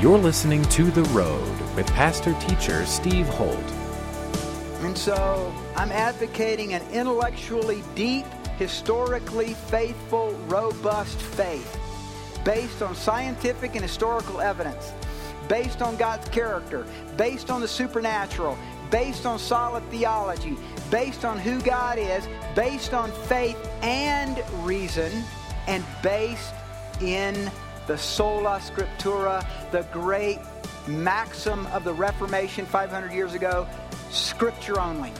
You're listening to The Road with pastor teacher Steve Holt. And so I'm advocating an intellectually deep, historically faithful, robust faith based on scientific and historical evidence, based on God's character, based on the supernatural, based on solid theology, based on who God is, based on faith and reason, and based in the sola scriptura, the great maxim of the Reformation 500 years ago scripture only.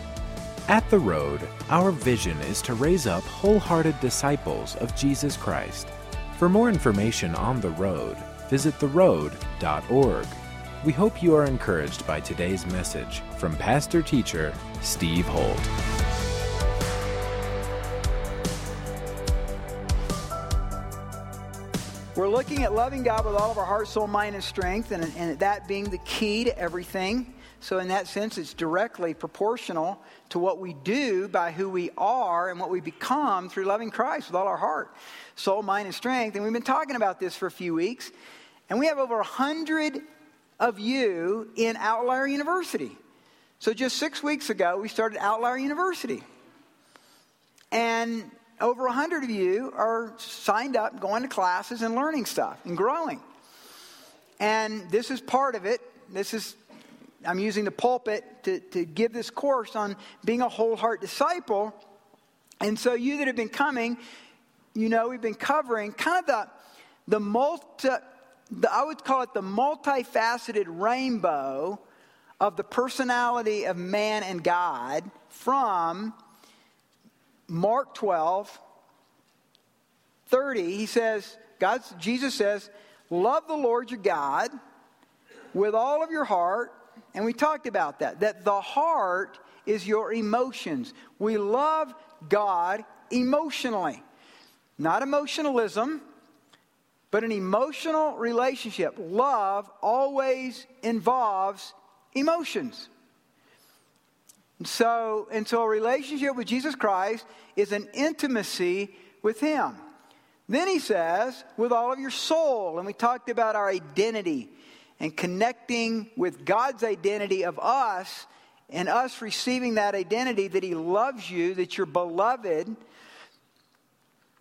At The Road, our vision is to raise up wholehearted disciples of Jesus Christ. For more information on The Road, visit theroad.org. We hope you are encouraged by today's message from pastor teacher Steve Holt. We're looking at loving God with all of our heart, soul, mind, and strength, and, and that being the key to everything. So, in that sense, it's directly proportional to what we do by who we are and what we become through loving Christ with all our heart, soul, mind, and strength. And we've been talking about this for a few weeks. And we have over a hundred of you in Outlier University. So, just six weeks ago, we started Outlier University. And over 100 of you are signed up, going to classes and learning stuff and growing. And this is part of it. This is, I'm using the pulpit to, to give this course on being a whole heart disciple. And so, you that have been coming, you know, we've been covering kind of the, the multi, the, I would call it the multifaceted rainbow of the personality of man and God from Mark 12, 30, he says, God, Jesus says, love the Lord your God with all of your heart. And we talked about that, that the heart is your emotions. We love God emotionally. Not emotionalism, but an emotional relationship. Love always involves emotions. So, and so a relationship with Jesus Christ is an intimacy with Him. Then he says, with all of your soul. And we talked about our identity and connecting with God's identity of us and us receiving that identity that He loves you, that you're beloved,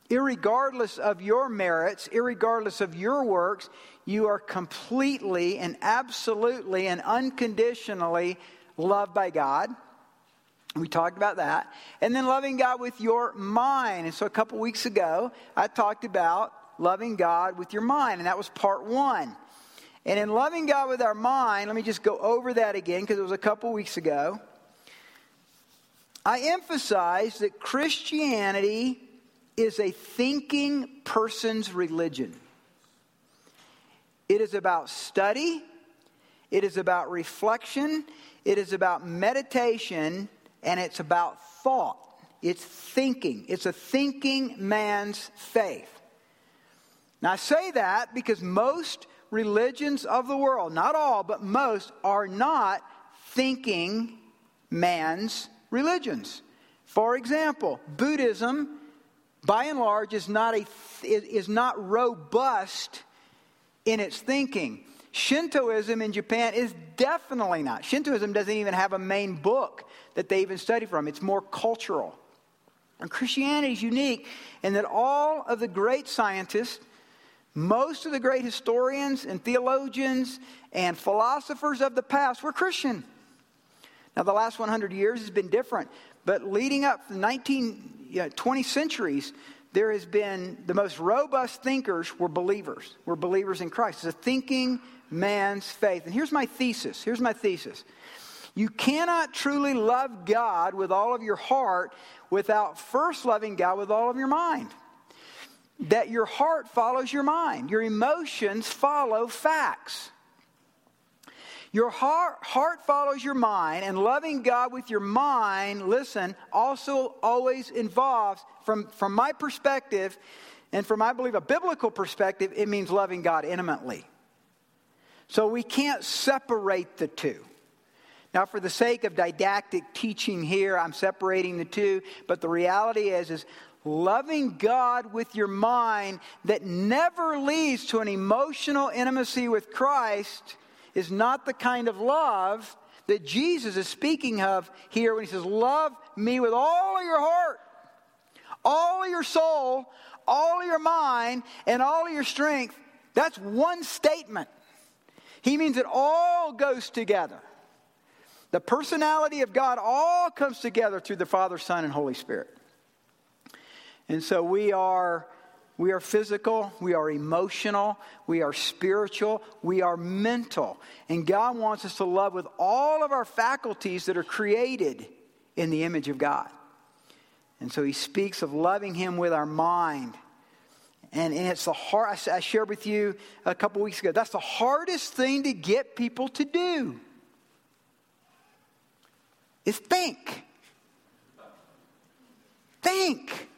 irregardless of your merits, irregardless of your works, you are completely and absolutely and unconditionally loved by God. We talked about that. And then loving God with your mind. And so a couple weeks ago, I talked about loving God with your mind, and that was part one. And in loving God with our mind, let me just go over that again because it was a couple weeks ago. I emphasized that Christianity is a thinking person's religion. It is about study, it is about reflection, it is about meditation, and it's about thought. It's thinking. It's a thinking man's faith. Now, I say that because most religions of the world, not all, but most, are not thinking man's religions. For example, Buddhism, by and large, is not, a, is not robust in its thinking. Shintoism in Japan is definitely not. Shintoism doesn't even have a main book that they even study from, it's more cultural. And Christianity is unique in that all of the great scientists, most of the great historians and theologians and philosophers of the past were Christian. Now, the last 100 years has been different, but leading up to the 19, you know, 20 centuries, there has been the most robust thinkers were believers, were believers in Christ. It's a thinking man's faith. And here's my thesis. Here's my thesis. You cannot truly love God with all of your heart without first loving God with all of your mind. That your heart follows your mind, your emotions follow facts. Your heart, heart follows your mind, and loving God with your mind, listen, also always involves, from, from my perspective, and from I believe a biblical perspective, it means loving God intimately. So we can't separate the two. Now, for the sake of didactic teaching here, I'm separating the two, but the reality is, is loving God with your mind that never leads to an emotional intimacy with Christ is not the kind of love that Jesus is speaking of here when he says, Love me with all of your heart, all of your soul, all of your mind, and all of your strength. That's one statement. He means it all goes together. The personality of God all comes together through the Father, Son, and Holy Spirit. And so we are we are physical, we are emotional, we are spiritual, we are mental. And God wants us to love with all of our faculties that are created in the image of God. And so he speaks of loving him with our mind. And, and it's the hard, I shared with you a couple weeks ago, that's the hardest thing to get people to do is think. Think.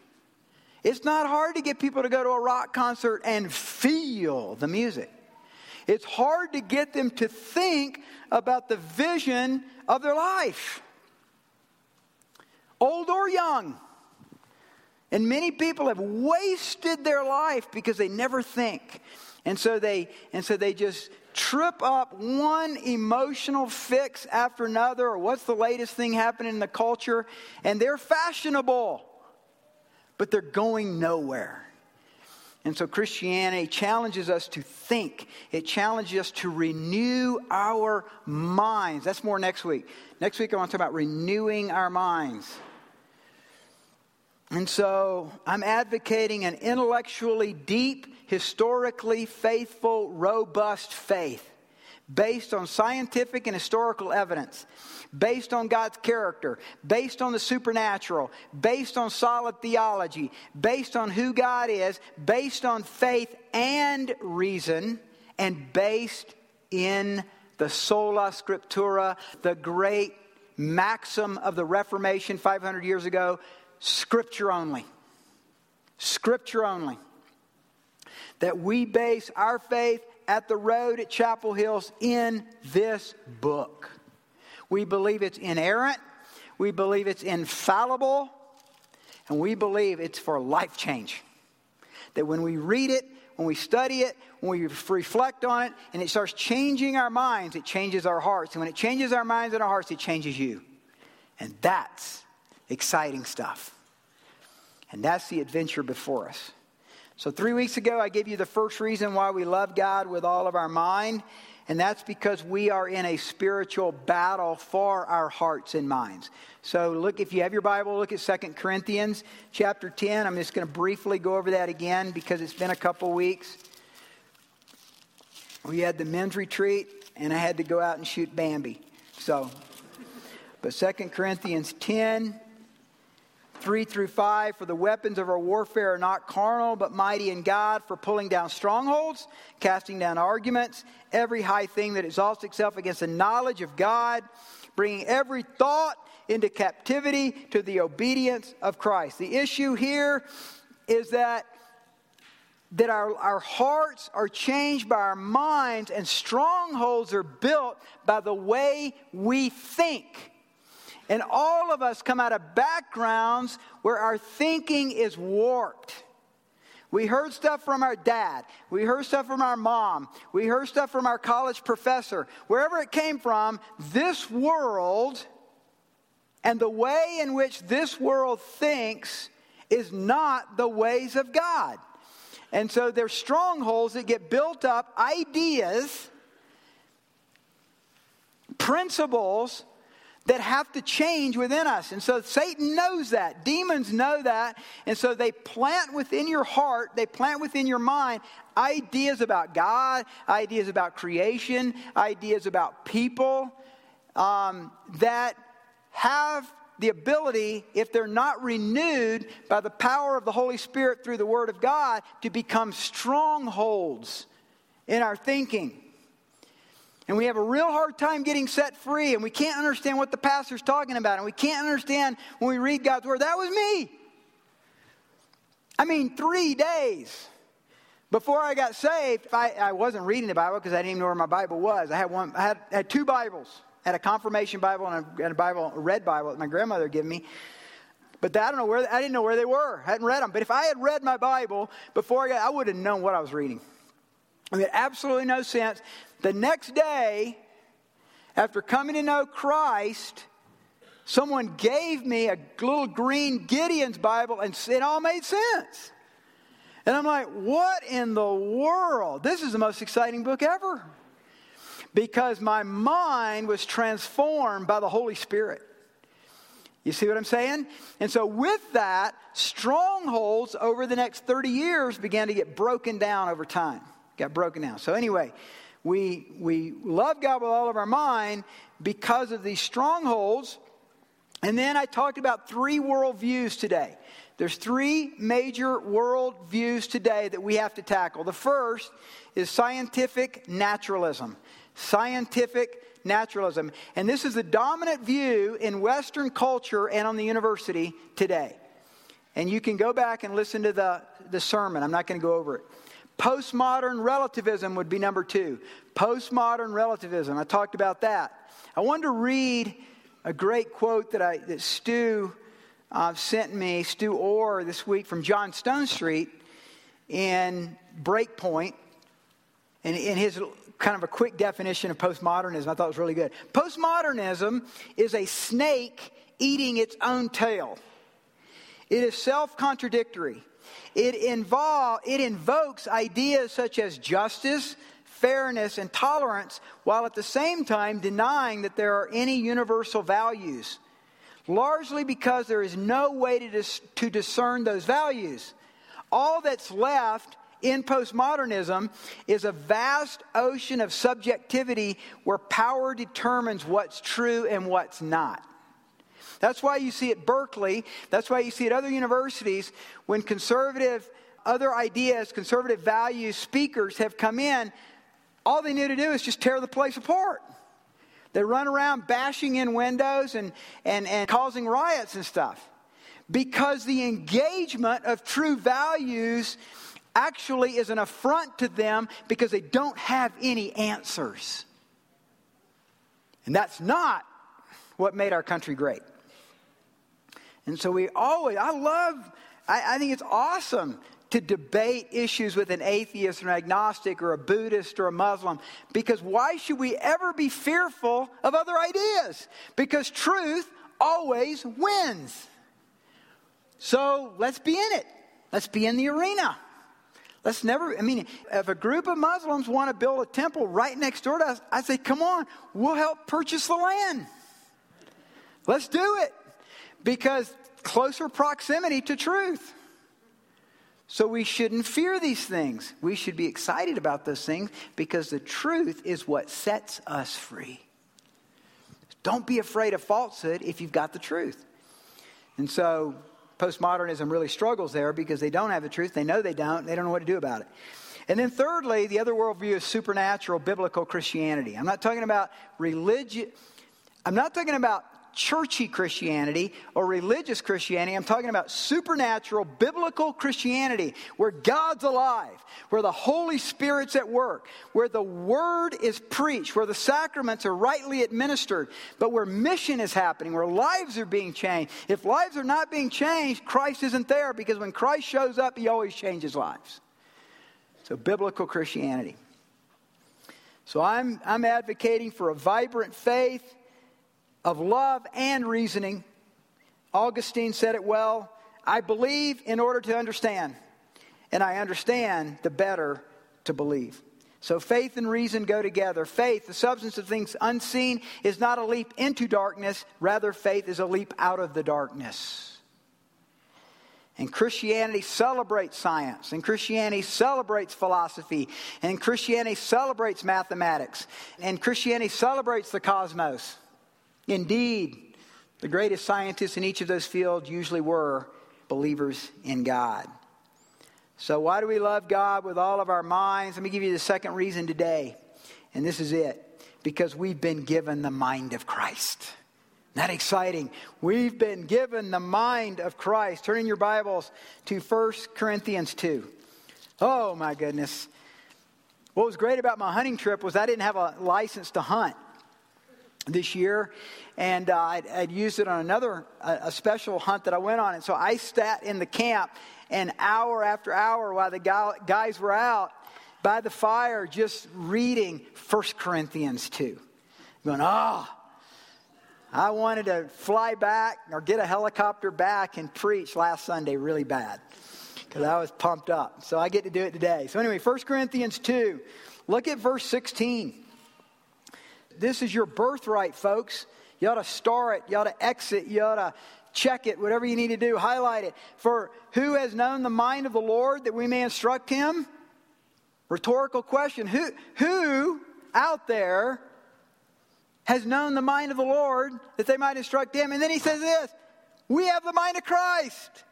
It's not hard to get people to go to a rock concert and feel the music. It's hard to get them to think about the vision of their life, old or young. And many people have wasted their life because they never think. And so they and so they just trip up one emotional fix after another or what's the latest thing happening in the culture and they're fashionable but they're going nowhere. And so Christianity challenges us to think. It challenges us to renew our minds. That's more next week. Next week, I want to talk about renewing our minds. And so I'm advocating an intellectually deep, historically faithful, robust faith based on scientific and historical evidence based on God's character, based on the supernatural, based on solid theology, based on who God is, based on faith and reason, and based in the sola scriptura, the great maxim of the Reformation 500 years ago scripture only. Scripture only. That we base our faith at the road at Chapel Hills in this book. We believe it's inerrant. We believe it's infallible. And we believe it's for life change. That when we read it, when we study it, when we reflect on it, and it starts changing our minds, it changes our hearts. And when it changes our minds and our hearts, it changes you. And that's exciting stuff. And that's the adventure before us. So, three weeks ago, I gave you the first reason why we love God with all of our mind. And that's because we are in a spiritual battle for our hearts and minds. So look, if you have your Bible, look at 2 Corinthians chapter 10. I'm just going to briefly go over that again because it's been a couple weeks. We had the men's retreat, and I had to go out and shoot Bambi. So, but 2 Corinthians 10, 3 through 5 For the weapons of our warfare are not carnal, but mighty in God for pulling down strongholds, casting down arguments, every high thing that exalts itself against the knowledge of God, bringing every thought into captivity to the obedience of Christ. The issue here is that. That our, our hearts are changed by our minds, and strongholds are built by the way we think. And all of us come out of backgrounds where our thinking is warped. We heard stuff from our dad. We heard stuff from our mom. We heard stuff from our college professor. Wherever it came from, this world and the way in which this world thinks is not the ways of God. And so there's strongholds that get built up, ideas, principles that have to change within us. And so Satan knows that. Demons know that. And so they plant within your heart, they plant within your mind ideas about God, ideas about creation, ideas about people um, that have the ability, if they're not renewed by the power of the Holy Spirit through the Word of God, to become strongholds in our thinking and we have a real hard time getting set free, and we can't understand what the pastor's talking about, and we can't understand when we read God's word. That was me. I mean, three days before I got saved, I, I wasn't reading the Bible because I didn't even know where my Bible was. I had one, I had, I had two Bibles. I had a confirmation Bible and a, and a Bible, a red Bible that my grandmother gave me. But I don't know where I didn't know where they were. I hadn't read them. But if I had read my Bible before I got, I would have known what I was reading. It made absolutely no sense. The next day, after coming to know Christ, someone gave me a little green Gideon's Bible, and it all made sense. And I'm like, what in the world? This is the most exciting book ever. Because my mind was transformed by the Holy Spirit. You see what I'm saying? And so, with that, strongholds over the next 30 years began to get broken down over time. Got broken down. So, anyway, we, we love God with all of our mind because of these strongholds. And then I talked about three worldviews today. There's three major worldviews today that we have to tackle. The first is scientific naturalism. Scientific naturalism. And this is the dominant view in Western culture and on the university today. And you can go back and listen to the, the sermon. I'm not going to go over it. Postmodern relativism would be number two. Postmodern relativism. I talked about that. I wanted to read a great quote that, I, that Stu uh, sent me, Stu Orr, this week from John Stonestreet in Breakpoint. And in his kind of a quick definition of postmodernism I thought was really good. Postmodernism is a snake eating its own tail. It is self contradictory. It, involve, it invokes ideas such as justice, fairness, and tolerance, while at the same time denying that there are any universal values, largely because there is no way to, dis- to discern those values. All that's left in postmodernism is a vast ocean of subjectivity where power determines what's true and what's not. That's why you see at Berkeley, that's why you see at other universities, when conservative, other ideas, conservative values speakers have come in, all they need to do is just tear the place apart. They run around bashing in windows and, and, and causing riots and stuff. Because the engagement of true values actually is an affront to them because they don't have any answers. And that's not what made our country great. And so we always, I love, I, I think it's awesome to debate issues with an atheist or an agnostic or a Buddhist or a Muslim because why should we ever be fearful of other ideas? Because truth always wins. So let's be in it. Let's be in the arena. Let's never, I mean, if a group of Muslims want to build a temple right next door to us, I say, come on, we'll help purchase the land. Let's do it. Because closer proximity to truth. So we shouldn't fear these things. We should be excited about those things because the truth is what sets us free. Don't be afraid of falsehood if you've got the truth. And so postmodernism really struggles there because they don't have the truth. They know they don't. They don't know what to do about it. And then, thirdly, the other worldview is supernatural biblical Christianity. I'm not talking about religion. I'm not talking about churchy Christianity or religious Christianity. I'm talking about supernatural, biblical Christianity where God's alive, where the Holy Spirit's at work, where the Word is preached, where the sacraments are rightly administered, but where mission is happening, where lives are being changed. If lives are not being changed, Christ isn't there because when Christ shows up, He always changes lives. So, biblical Christianity. So, I'm, I'm advocating for a vibrant faith of love and reasoning. Augustine said it well I believe in order to understand, and I understand the better to believe. So faith and reason go together. Faith, the substance of things unseen, is not a leap into darkness, rather, faith is a leap out of the darkness. And Christianity celebrates science, and Christianity celebrates philosophy, and Christianity celebrates mathematics, and Christianity celebrates the cosmos. Indeed, the greatest scientists in each of those fields usually were believers in God. So, why do we love God with all of our minds? Let me give you the second reason today, and this is it because we've been given the mind of Christ. That exciting. We've been given the mind of Christ. Turn in your Bibles to 1 Corinthians 2. Oh my goodness. What was great about my hunting trip was I didn't have a license to hunt. This year, and uh, I'd, I'd, used it on another a, a, special hunt that I went on. And so I sat in the camp, and hour after hour while the guys were out by the fire, just reading 1 Corinthians 2. Going, oh, I wanted to fly back or get a helicopter back and preach last Sunday really bad because I was pumped up. So I get to do it today. So, anyway, 1 Corinthians 2, look at verse 16. This is your birthright, folks. You ought to star it, you ought to exit, you ought to check it, whatever you need to do, highlight it. For who has known the mind of the Lord that we may instruct him? Rhetorical question. Who, who out there has known the mind of the Lord that they might instruct him? And then he says this We have the mind of Christ.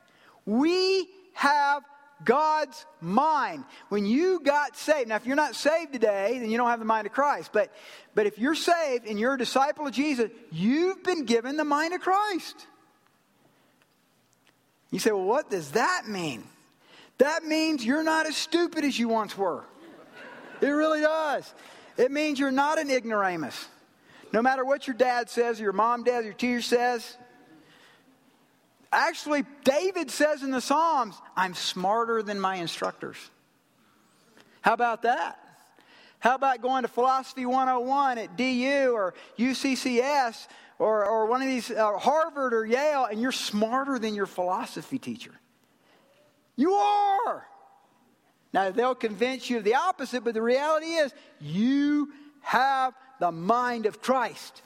We have God's mind. When you got saved, now if you're not saved today, then you don't have the mind of Christ. But, but if you're saved and you're a disciple of Jesus, you've been given the mind of Christ. You say, well, what does that mean? That means you're not as stupid as you once were. It really does. It means you're not an ignoramus. No matter what your dad says, or your mom does, your teacher says, Actually, David says in the Psalms, I'm smarter than my instructors. How about that? How about going to Philosophy 101 at DU or UCCS or, or one of these, uh, Harvard or Yale, and you're smarter than your philosophy teacher? You are. Now, they'll convince you of the opposite, but the reality is you have the mind of Christ.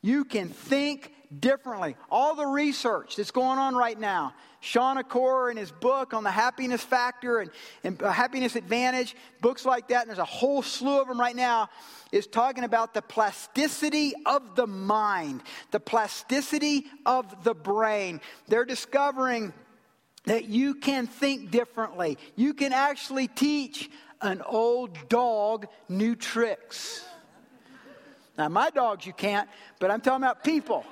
You can think differently. All the research that's going on right now, Shawn Achor in his book on the happiness factor and, and uh, happiness advantage, books like that, and there's a whole slew of them right now, is talking about the plasticity of the mind, the plasticity of the brain. They're discovering that you can think differently. You can actually teach an old dog new tricks. Now, my dogs you can't, but I'm talking about people.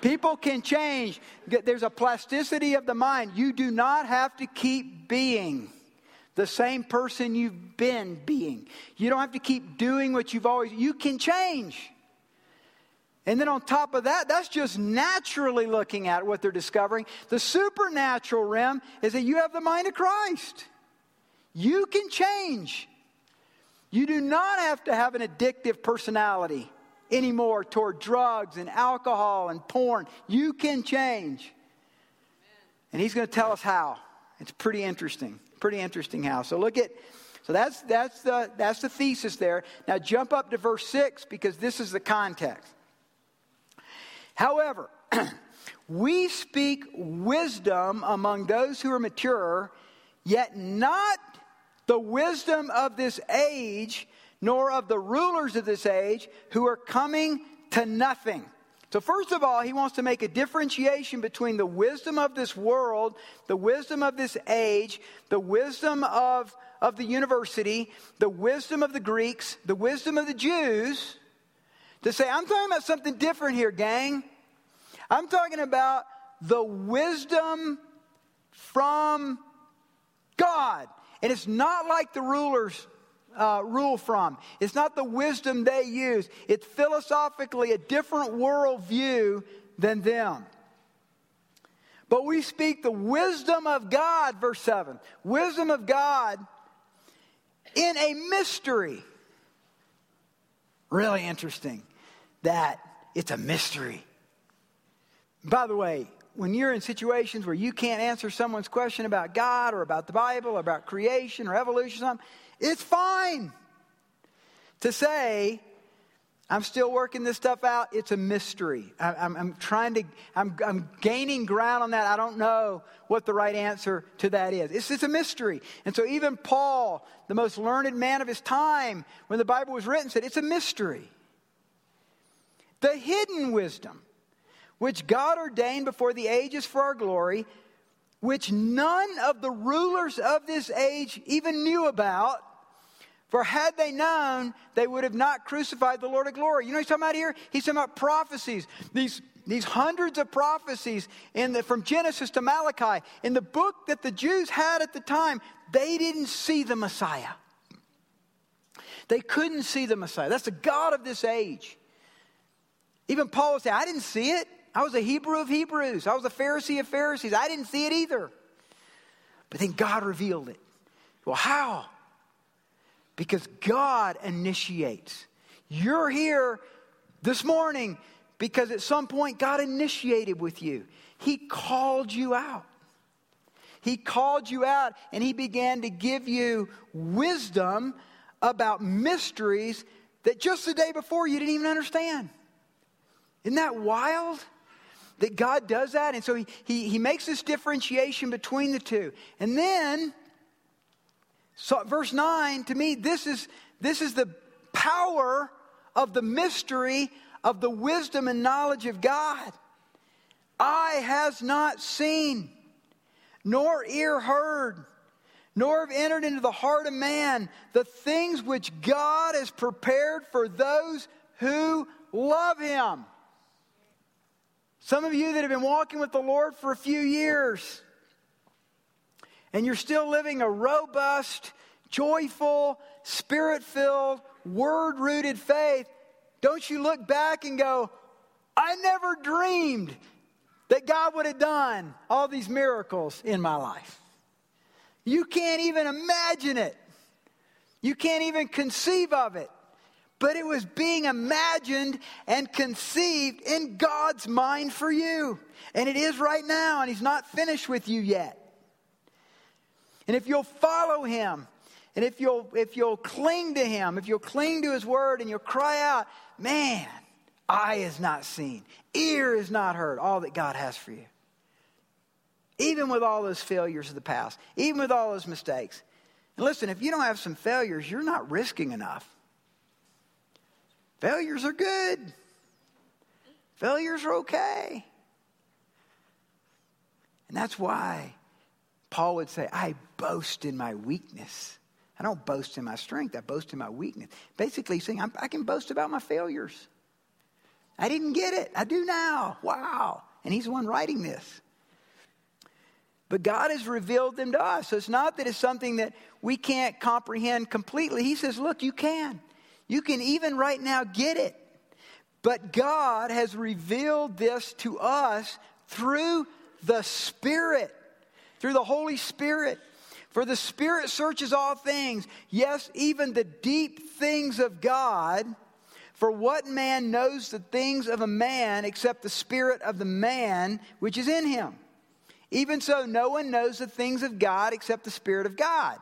People can change. There's a plasticity of the mind. You do not have to keep being the same person you've been being. You don't have to keep doing what you've always you can change. And then on top of that, that's just naturally looking at what they're discovering. The supernatural realm is that you have the mind of Christ. You can change. You do not have to have an addictive personality anymore toward drugs and alcohol and porn. You can change. And he's going to tell us how. It's pretty interesting. Pretty interesting how. So look at so that's that's the that's the thesis there. Now jump up to verse 6 because this is the context. However, we speak wisdom among those who are mature, yet not the wisdom of this age nor of the rulers of this age who are coming to nothing. So, first of all, he wants to make a differentiation between the wisdom of this world, the wisdom of this age, the wisdom of, of the university, the wisdom of the Greeks, the wisdom of the Jews, to say, I'm talking about something different here, gang. I'm talking about the wisdom from God. And it's not like the rulers uh, rule from. It's not the wisdom they use, it's philosophically a different worldview than them. But we speak the wisdom of God, verse 7. Wisdom of God in a mystery. Really interesting that it's a mystery. By the way, when you're in situations where you can't answer someone's question about God or about the Bible or about creation or evolution, or something, it's fine to say, I'm still working this stuff out. It's a mystery. I, am trying to, I'm, I'm, gaining ground on that. I don't know what the right answer to that is. It's, it's a mystery. And so even Paul, the most learned man of his time, when the Bible was written, said it's a mystery. The hidden wisdom, which God ordained before the ages for our glory, which none of the rulers of this age even knew about. For had they known, they would have not crucified the Lord of glory. You know he's talking about here? He's talking about prophecies. These, these hundreds of prophecies in the, from Genesis to Malachi. In the book that the Jews had at the time, they didn't see the Messiah. They couldn't see the Messiah. That's the God of this age. Even Paul would say, I didn't see it. I was a Hebrew of Hebrews. I was a Pharisee of Pharisees. I didn't see it either. But then God revealed it. Well, how? Because God initiates. You're here this morning because at some point God initiated with you. He called you out. He called you out and He began to give you wisdom about mysteries that just the day before you didn't even understand. Isn't that wild? That God does that. And so he, he, he makes this differentiation between the two. And then, so verse 9, to me, this is, this is the power of the mystery of the wisdom and knowledge of God. Eye has not seen, nor ear heard, nor have entered into the heart of man the things which God has prepared for those who love him. Some of you that have been walking with the Lord for a few years, and you're still living a robust, joyful, spirit filled, word rooted faith, don't you look back and go, I never dreamed that God would have done all these miracles in my life. You can't even imagine it. You can't even conceive of it but it was being imagined and conceived in God's mind for you. And it is right now, and He's not finished with you yet. And if you'll follow Him, and if you'll, if you'll cling to Him, if you'll cling to His Word, and you'll cry out, man, eye is not seen, ear is not heard, all that God has for you. Even with all those failures of the past, even with all those mistakes. And listen, if you don't have some failures, you're not risking enough. Failures are good. Failures are okay. And that's why Paul would say, I boast in my weakness. I don't boast in my strength, I boast in my weakness. Basically, saying, I can boast about my failures. I didn't get it. I do now. Wow. And he's the one writing this. But God has revealed them to us. So it's not that it's something that we can't comprehend completely. He says, Look, you can. You can even right now get it. But God has revealed this to us through the Spirit, through the Holy Spirit. For the Spirit searches all things, yes, even the deep things of God. For what man knows the things of a man except the Spirit of the man which is in him? Even so, no one knows the things of God except the Spirit of God.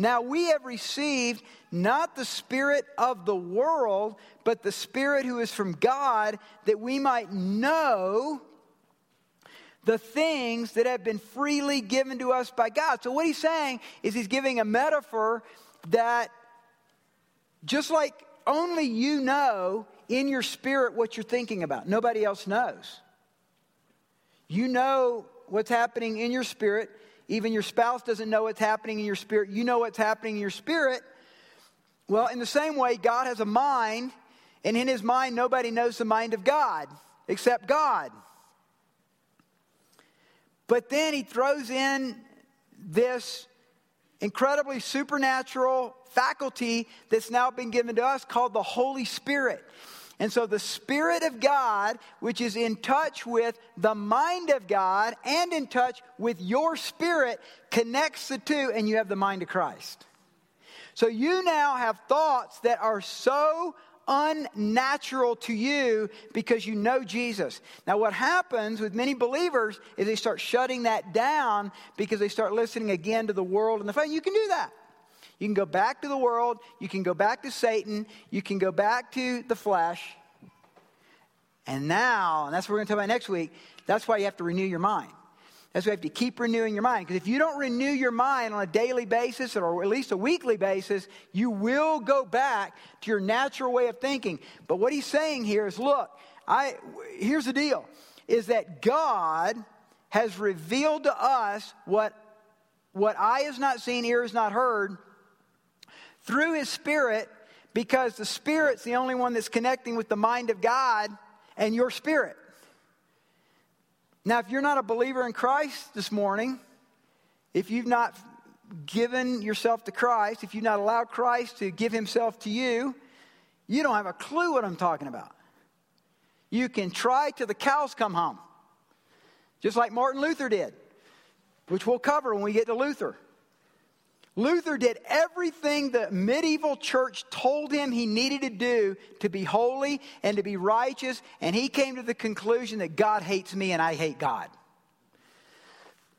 Now we have received not the Spirit of the world, but the Spirit who is from God, that we might know the things that have been freely given to us by God. So, what he's saying is he's giving a metaphor that just like only you know in your spirit what you're thinking about, nobody else knows. You know what's happening in your spirit. Even your spouse doesn't know what's happening in your spirit. You know what's happening in your spirit. Well, in the same way, God has a mind, and in his mind, nobody knows the mind of God except God. But then he throws in this incredibly supernatural faculty that's now been given to us called the Holy Spirit. And so the Spirit of God, which is in touch with the mind of God and in touch with your spirit, connects the two, and you have the mind of Christ. So you now have thoughts that are so unnatural to you because you know Jesus. Now, what happens with many believers is they start shutting that down because they start listening again to the world and the faith. You can do that. You can go back to the world. You can go back to Satan. You can go back to the flesh. And now, and that's what we're going to talk about next week, that's why you have to renew your mind. That's why you have to keep renewing your mind. Because if you don't renew your mind on a daily basis or at least a weekly basis, you will go back to your natural way of thinking. But what he's saying here is look, I, here's the deal is that God has revealed to us what, what eye has not seen, ear has not heard, through his spirit because the spirit's the only one that's connecting with the mind of God and your spirit. Now, if you're not a believer in Christ this morning, if you've not given yourself to Christ, if you've not allowed Christ to give himself to you, you don't have a clue what I'm talking about. You can try till the cows come home, just like Martin Luther did, which we'll cover when we get to Luther. Luther did everything the medieval church told him he needed to do to be holy and to be righteous, and he came to the conclusion that God hates me and I hate God.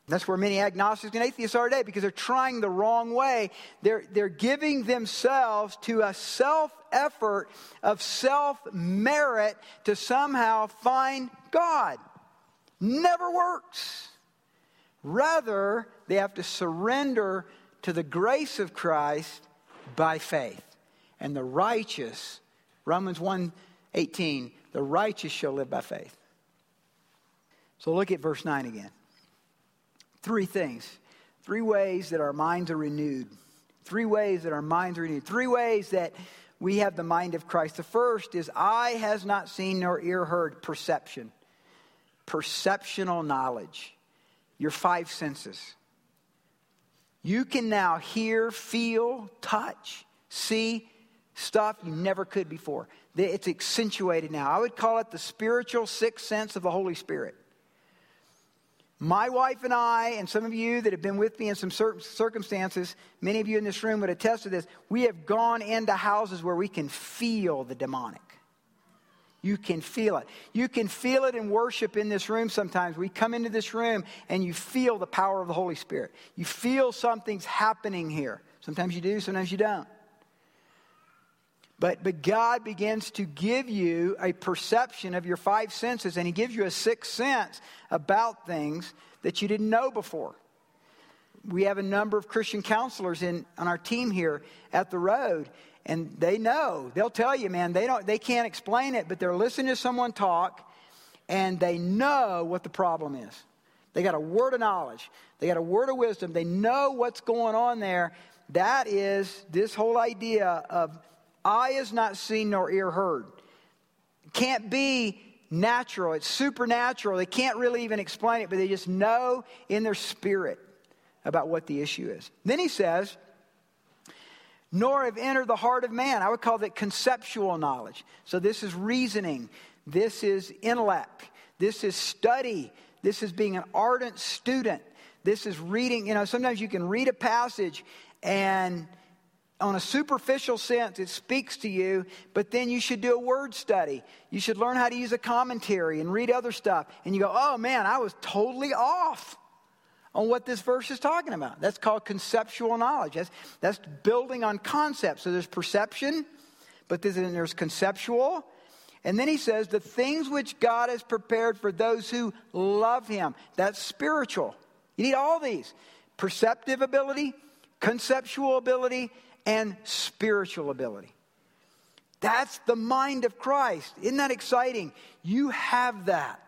That's where many agnostics and atheists are today because they're trying the wrong way. They're, they're giving themselves to a self effort of self merit to somehow find God. Never works. Rather, they have to surrender to the grace of Christ by faith. And the righteous, Romans 1 18, the righteous shall live by faith. So look at verse 9 again. Three things, three ways that our minds are renewed. Three ways that our minds are renewed. Three ways that we have the mind of Christ. The first is eye has not seen nor ear heard perception, perceptional knowledge, your five senses. You can now hear, feel, touch, see stuff you never could before. It's accentuated now. I would call it the spiritual sixth sense of the Holy Spirit. My wife and I, and some of you that have been with me in some certain circumstances, many of you in this room would attest to this. We have gone into houses where we can feel the demonic. You can feel it. You can feel it in worship in this room sometimes. We come into this room and you feel the power of the Holy Spirit. You feel something's happening here. Sometimes you do, sometimes you don't. But, but God begins to give you a perception of your five senses, and He gives you a sixth sense about things that you didn't know before. We have a number of Christian counselors in, on our team here at the road, and they know. They'll tell you, man, they, don't, they can't explain it, but they're listening to someone talk, and they know what the problem is. They got a word of knowledge, they got a word of wisdom, they know what's going on there. That is this whole idea of eye is not seen nor ear heard. Can't be natural, it's supernatural. They can't really even explain it, but they just know in their spirit about what the issue is. Then he says, nor have entered the heart of man. I would call that conceptual knowledge. So this is reasoning, this is intellect, this is study, this is being an ardent student, this is reading. You know, sometimes you can read a passage and on a superficial sense, it speaks to you, but then you should do a word study. You should learn how to use a commentary and read other stuff. And you go, oh man, I was totally off on what this verse is talking about. That's called conceptual knowledge. That's, that's building on concepts. So there's perception, but then there's conceptual. And then he says, the things which God has prepared for those who love him. That's spiritual. You need all these perceptive ability, conceptual ability, and spiritual ability. That's the mind of Christ. Isn't that exciting? You have that.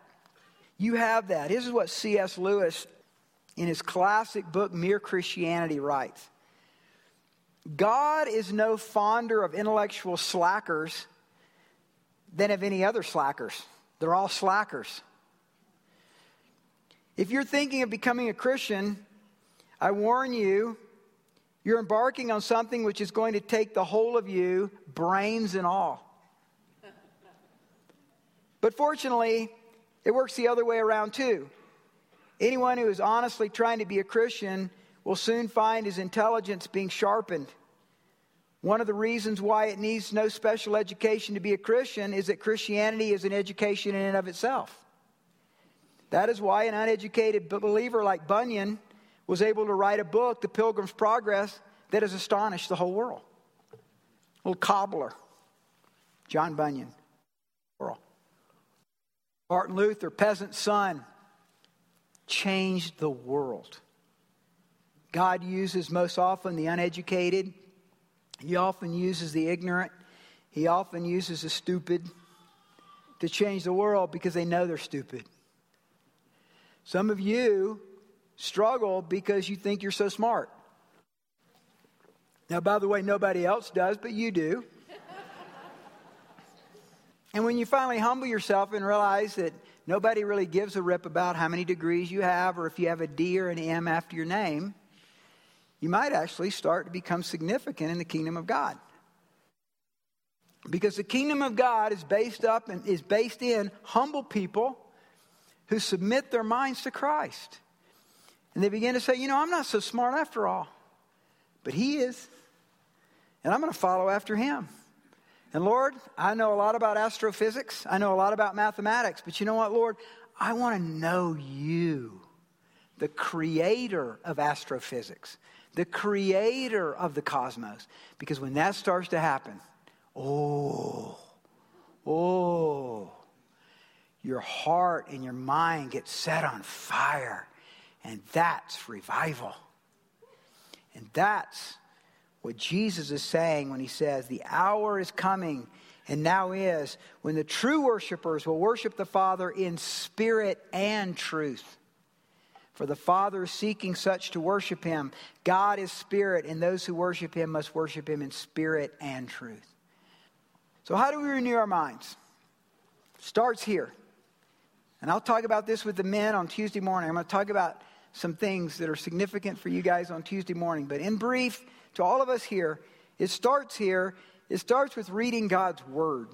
You have that. This is what C.S. Lewis, in his classic book, Mere Christianity, writes God is no fonder of intellectual slackers than of any other slackers. They're all slackers. If you're thinking of becoming a Christian, I warn you you're embarking on something which is going to take the whole of you, brains and all. But fortunately, it works the other way around too. Anyone who is honestly trying to be a Christian will soon find his intelligence being sharpened. One of the reasons why it needs no special education to be a Christian is that Christianity is an education in and of itself. That is why an uneducated believer like Bunyan was able to write a book, The Pilgrim's Progress, that has astonished the whole world. Little cobbler, John Bunyan. Martin Luther, peasant son, changed the world. God uses most often the uneducated, He often uses the ignorant, He often uses the stupid to change the world because they know they're stupid. Some of you struggle because you think you're so smart. Now, by the way, nobody else does, but you do. And when you finally humble yourself and realize that nobody really gives a rip about how many degrees you have or if you have a D or an M after your name, you might actually start to become significant in the kingdom of God. Because the kingdom of God is based up and is based in humble people who submit their minds to Christ. And they begin to say, you know, I'm not so smart after all, but he is. And I'm going to follow after him. And Lord, I know a lot about astrophysics. I know a lot about mathematics. But you know what, Lord? I want to know you, the creator of astrophysics, the creator of the cosmos. Because when that starts to happen, oh, oh, your heart and your mind get set on fire. And that's revival. And that's what Jesus is saying when he says, The hour is coming and now is when the true worshipers will worship the Father in spirit and truth. For the Father is seeking such to worship him. God is spirit, and those who worship him must worship him in spirit and truth. So, how do we renew our minds? Starts here. And I'll talk about this with the men on Tuesday morning. I'm going to talk about some things that are significant for you guys on Tuesday morning. But in brief, to all of us here, it starts here. It starts with reading God's Word,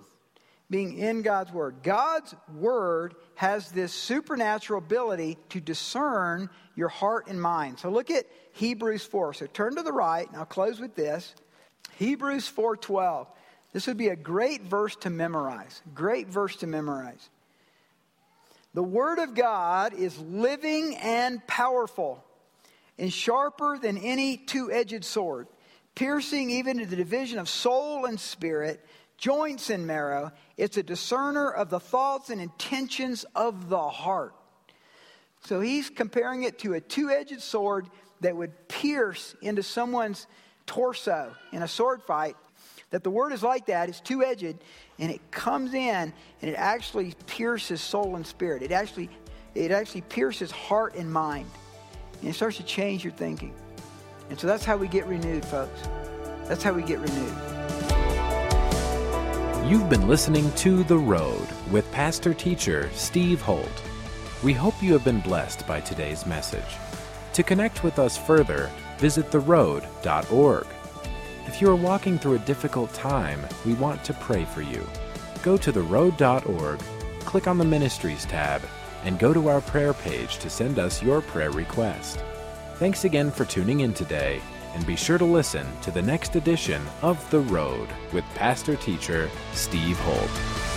being in God's Word. God's Word has this supernatural ability to discern your heart and mind. So look at Hebrews 4. So turn to the right, and I'll close with this. Hebrews 4:12. This would be a great verse to memorize. Great verse to memorize. The Word of God is living and powerful and sharper than any two edged sword, piercing even to the division of soul and spirit, joints and marrow. It's a discerner of the thoughts and intentions of the heart. So he's comparing it to a two edged sword that would pierce into someone's torso in a sword fight. That the word is like that, it's two edged, and it comes in and it actually pierces soul and spirit. It actually, it actually pierces heart and mind. And it starts to change your thinking. And so that's how we get renewed, folks. That's how we get renewed. You've been listening to The Road with pastor teacher Steve Holt. We hope you have been blessed by today's message. To connect with us further, visit theroad.org. If you are walking through a difficult time, we want to pray for you. Go to theroad.org, click on the Ministries tab, and go to our prayer page to send us your prayer request. Thanks again for tuning in today, and be sure to listen to the next edition of The Road with pastor teacher Steve Holt.